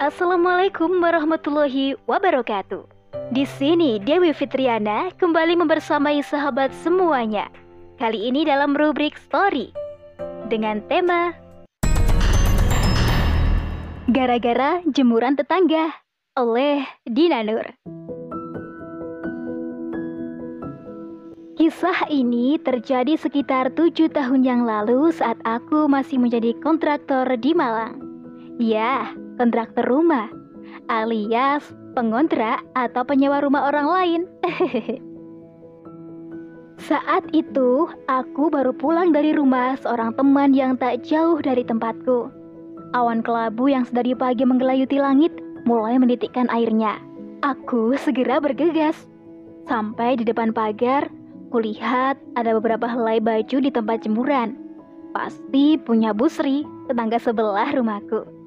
Assalamualaikum warahmatullahi wabarakatuh. Di sini Dewi Fitriana kembali membersamai sahabat semuanya. Kali ini dalam rubrik story dengan tema Gara-gara jemuran tetangga oleh Dina Nur. Kisah ini terjadi sekitar tujuh tahun yang lalu saat aku masih menjadi kontraktor di Malang. Ya, kontraktor rumah, alias pengontrak atau penyewa rumah orang lain. Saat itu, aku baru pulang dari rumah seorang teman yang tak jauh dari tempatku. Awan kelabu yang sedari pagi menggelayuti langit mulai menitikkan airnya. Aku segera bergegas. Sampai di depan pagar, kulihat ada beberapa helai baju di tempat jemuran. Pasti punya Busri, tetangga sebelah rumahku.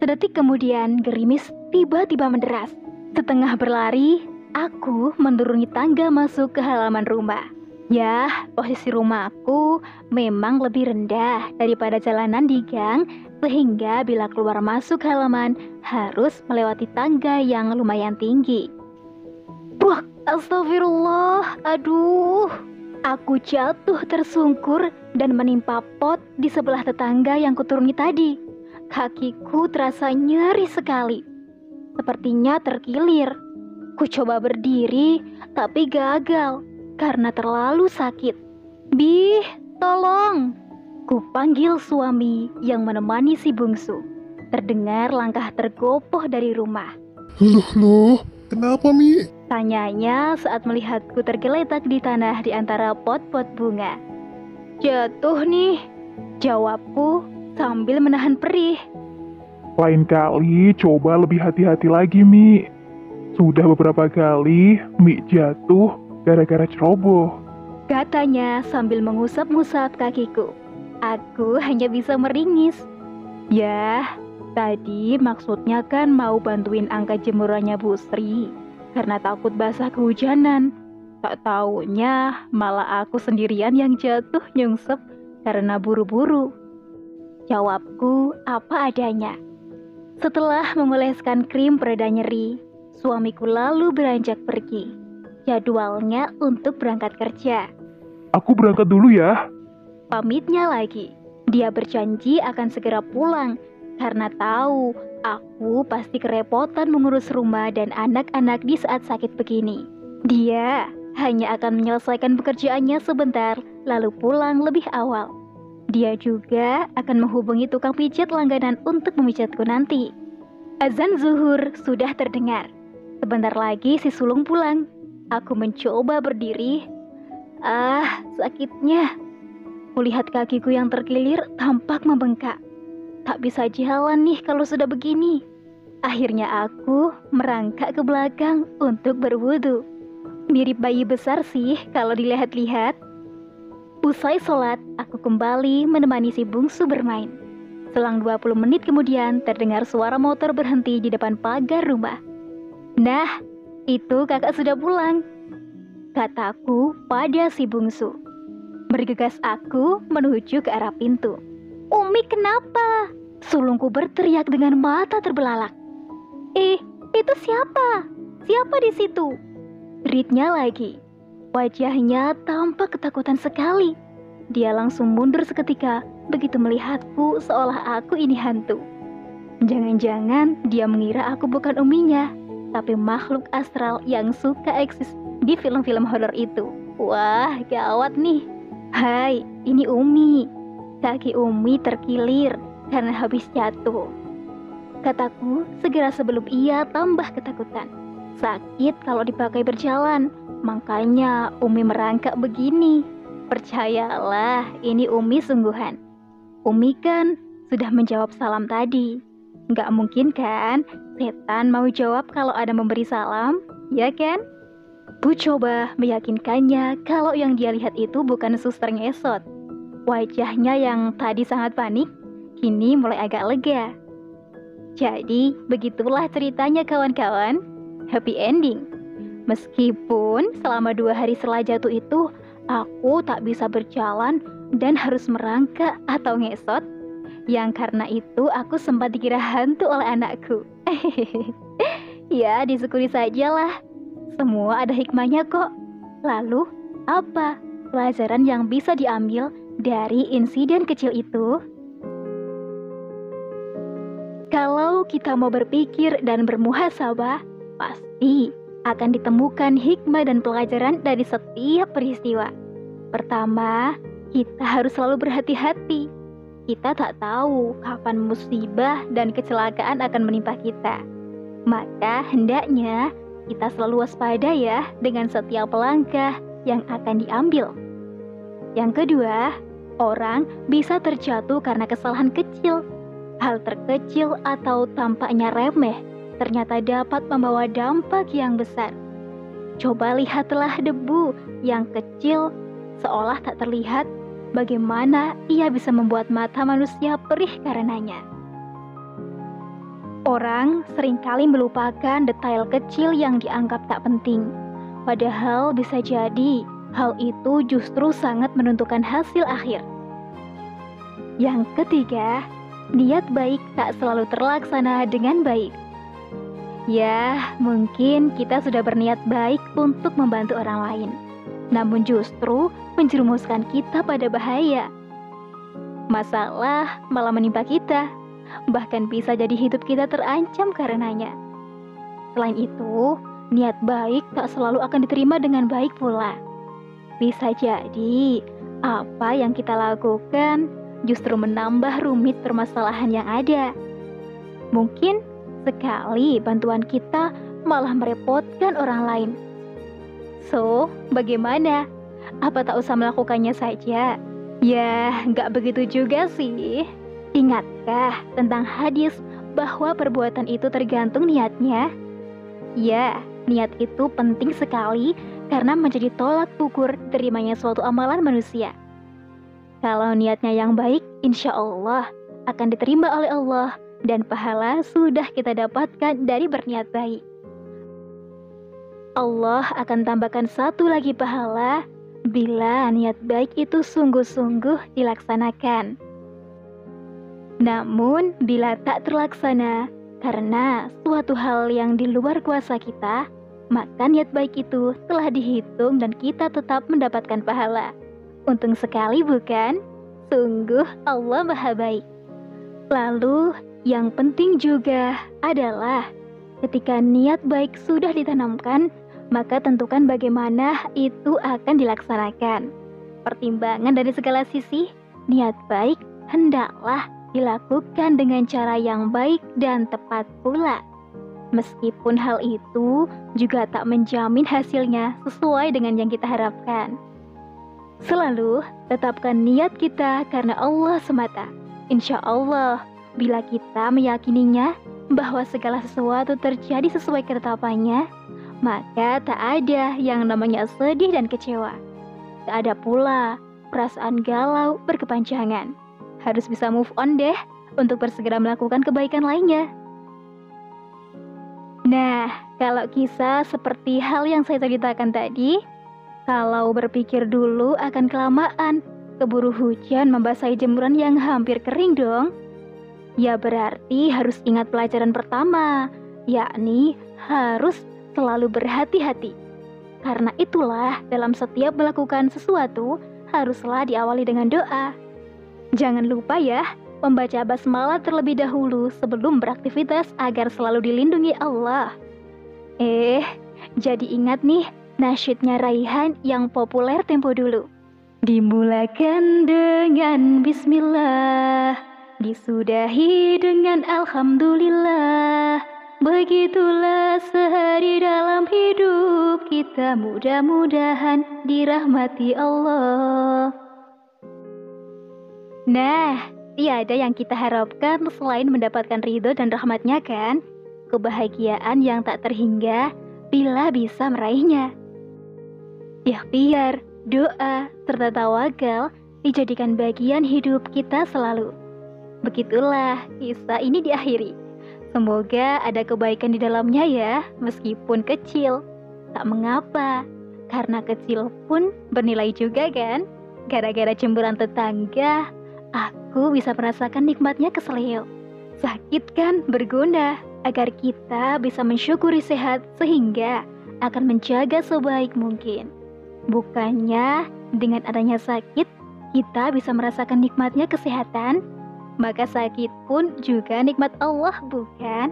Sedetik kemudian, gerimis tiba-tiba menderas. Setengah berlari, aku menuruni tangga masuk ke halaman rumah. Ya, posisi rumahku memang lebih rendah daripada jalanan di gang, sehingga bila keluar masuk halaman harus melewati tangga yang lumayan tinggi. Wah, astagfirullah, aduh. Aku jatuh tersungkur dan menimpa pot di sebelah tetangga yang kuturuni tadi. Kakiku terasa nyeri sekali. Sepertinya terkilir. Ku coba berdiri, tapi gagal karena terlalu sakit. Bih, tolong! Ku panggil suami yang menemani si bungsu. Terdengar langkah tergopoh dari rumah. Loh, loh, kenapa Mi? Tanyanya saat melihatku tergeletak di tanah di antara pot-pot bunga. Jatuh nih, jawabku sambil menahan perih. Lain kali coba lebih hati-hati lagi, Mi. Sudah beberapa kali Mi jatuh gara-gara ceroboh. Katanya sambil mengusap-ngusap kakiku. Aku hanya bisa meringis. Ya, tadi maksudnya kan mau bantuin angkat jemurannya Bu Sri. Karena takut basah kehujanan. Tak taunya malah aku sendirian yang jatuh nyungsep karena buru-buru. Jawabku apa adanya. Setelah memoleskan krim pereda nyeri, suamiku lalu beranjak pergi. Jadwalnya untuk berangkat kerja. Aku berangkat dulu ya. Pamitnya lagi. Dia berjanji akan segera pulang karena tahu aku pasti kerepotan mengurus rumah dan anak-anak di saat sakit begini. Dia hanya akan menyelesaikan pekerjaannya sebentar lalu pulang lebih awal. Dia juga akan menghubungi tukang pijat langganan untuk memijatku nanti. Azan zuhur sudah terdengar. Sebentar lagi si sulung pulang. Aku mencoba berdiri. Ah, sakitnya. Kulihat kakiku yang terkilir tampak membengkak. Tak bisa jalan nih kalau sudah begini. Akhirnya aku merangkak ke belakang untuk berwudu. Mirip bayi besar sih kalau dilihat-lihat. Usai sholat, aku kembali menemani si bungsu bermain. Selang 20 menit kemudian terdengar suara motor berhenti di depan pagar rumah. Nah, itu kakak sudah pulang. Kataku pada si bungsu. Bergegas aku menuju ke arah pintu. Umi kenapa? Sulungku berteriak dengan mata terbelalak. Eh, itu siapa? Siapa di situ? Ritnya lagi. Wajahnya tampak ketakutan sekali. Dia langsung mundur seketika begitu melihatku seolah aku ini hantu. Jangan-jangan dia mengira aku bukan uminya, tapi makhluk astral yang suka eksis di film-film horor itu. Wah, gawat nih. Hai, ini Umi. Kaki Umi terkilir karena habis jatuh. Kataku segera sebelum ia tambah ketakutan. Sakit kalau dipakai berjalan, makanya Umi merangkak begini. Percayalah, ini Umi sungguhan. Umi kan sudah menjawab salam tadi. Nggak mungkin kan setan mau jawab kalau ada memberi salam, ya kan? Bu coba meyakinkannya kalau yang dia lihat itu bukan suster ngesot. Wajahnya yang tadi sangat panik, kini mulai agak lega. Jadi, begitulah ceritanya kawan-kawan. Happy ending. Meskipun selama dua hari setelah jatuh itu, aku tak bisa berjalan dan harus merangkak atau ngesot, Yang karena itu aku sempat dikira hantu oleh anakku. ya, disyukuri sajalah. Semua ada hikmahnya kok. Lalu, apa pelajaran yang bisa diambil dari insiden kecil itu? Kalau kita mau berpikir dan bermuhasabah, pasti akan ditemukan hikmah dan pelajaran dari setiap peristiwa. Pertama, kita harus selalu berhati-hati. Kita tak tahu kapan musibah dan kecelakaan akan menimpa kita. Maka hendaknya kita selalu waspada ya dengan setiap langkah yang akan diambil. Yang kedua, orang bisa terjatuh karena kesalahan kecil Hal terkecil atau tampaknya remeh ternyata dapat membawa dampak yang besar. Coba lihatlah debu yang kecil seolah tak terlihat bagaimana ia bisa membuat mata manusia perih karenanya. Orang sering kali melupakan detail kecil yang dianggap tak penting, padahal bisa jadi hal itu justru sangat menentukan hasil akhir. Yang ketiga, niat baik tak selalu terlaksana dengan baik. Ya, mungkin kita sudah berniat baik untuk membantu orang lain, namun justru menjerumuskan kita pada bahaya. Masalah malah menimpa kita, bahkan bisa jadi hidup kita terancam karenanya. Selain itu, niat baik tak selalu akan diterima dengan baik pula. Bisa jadi apa yang kita lakukan justru menambah rumit permasalahan yang ada. Mungkin sekali bantuan kita malah merepotkan orang lain. So, bagaimana? Apa tak usah melakukannya saja? Ya, nggak begitu juga sih. Ingatkah tentang hadis bahwa perbuatan itu tergantung niatnya? Ya, niat itu penting sekali karena menjadi tolak ukur terimanya suatu amalan manusia. Kalau niatnya yang baik, insya Allah akan diterima oleh Allah dan pahala sudah kita dapatkan dari berniat baik. Allah akan tambahkan satu lagi pahala bila niat baik itu sungguh-sungguh dilaksanakan. Namun, bila tak terlaksana karena suatu hal yang di luar kuasa kita, maka niat baik itu telah dihitung dan kita tetap mendapatkan pahala. Untung sekali bukan? Sungguh Allah Maha Baik. Lalu yang penting juga adalah ketika niat baik sudah ditanamkan, maka tentukan bagaimana itu akan dilaksanakan. Pertimbangan dari segala sisi, niat baik hendaklah dilakukan dengan cara yang baik dan tepat pula. Meskipun hal itu juga tak menjamin hasilnya sesuai dengan yang kita harapkan. Selalu tetapkan niat kita karena Allah semata. Insya Allah, bila kita meyakininya bahwa segala sesuatu terjadi sesuai ketetapannya, maka tak ada yang namanya sedih dan kecewa. Tak ada pula perasaan galau berkepanjangan. Harus bisa move on deh untuk bersegera melakukan kebaikan lainnya. Nah, kalau kisah seperti hal yang saya ceritakan tadi, kalau berpikir dulu akan kelamaan, keburu hujan membasahi jemuran yang hampir kering dong. Ya berarti harus ingat pelajaran pertama, yakni harus selalu berhati-hati. Karena itulah dalam setiap melakukan sesuatu haruslah diawali dengan doa. Jangan lupa ya, membaca basmalah terlebih dahulu sebelum beraktivitas agar selalu dilindungi Allah. Eh, jadi ingat nih, nasyidnya Raihan yang populer tempo dulu. Dimulakan dengan bismillah, disudahi dengan alhamdulillah. Begitulah sehari dalam hidup kita mudah-mudahan dirahmati Allah. Nah, tiada yang kita harapkan selain mendapatkan ridho dan rahmatnya kan? Kebahagiaan yang tak terhingga bila bisa meraihnya ikhtiar, doa, serta tawakal dijadikan bagian hidup kita selalu. Begitulah kisah ini diakhiri. Semoga ada kebaikan di dalamnya ya, meskipun kecil. Tak mengapa, karena kecil pun bernilai juga kan? Gara-gara cemburan tetangga, aku bisa merasakan nikmatnya keselio. Sakit kan berguna agar kita bisa mensyukuri sehat sehingga akan menjaga sebaik mungkin. Bukannya dengan adanya sakit kita bisa merasakan nikmatnya kesehatan, maka sakit pun juga nikmat Allah, bukan?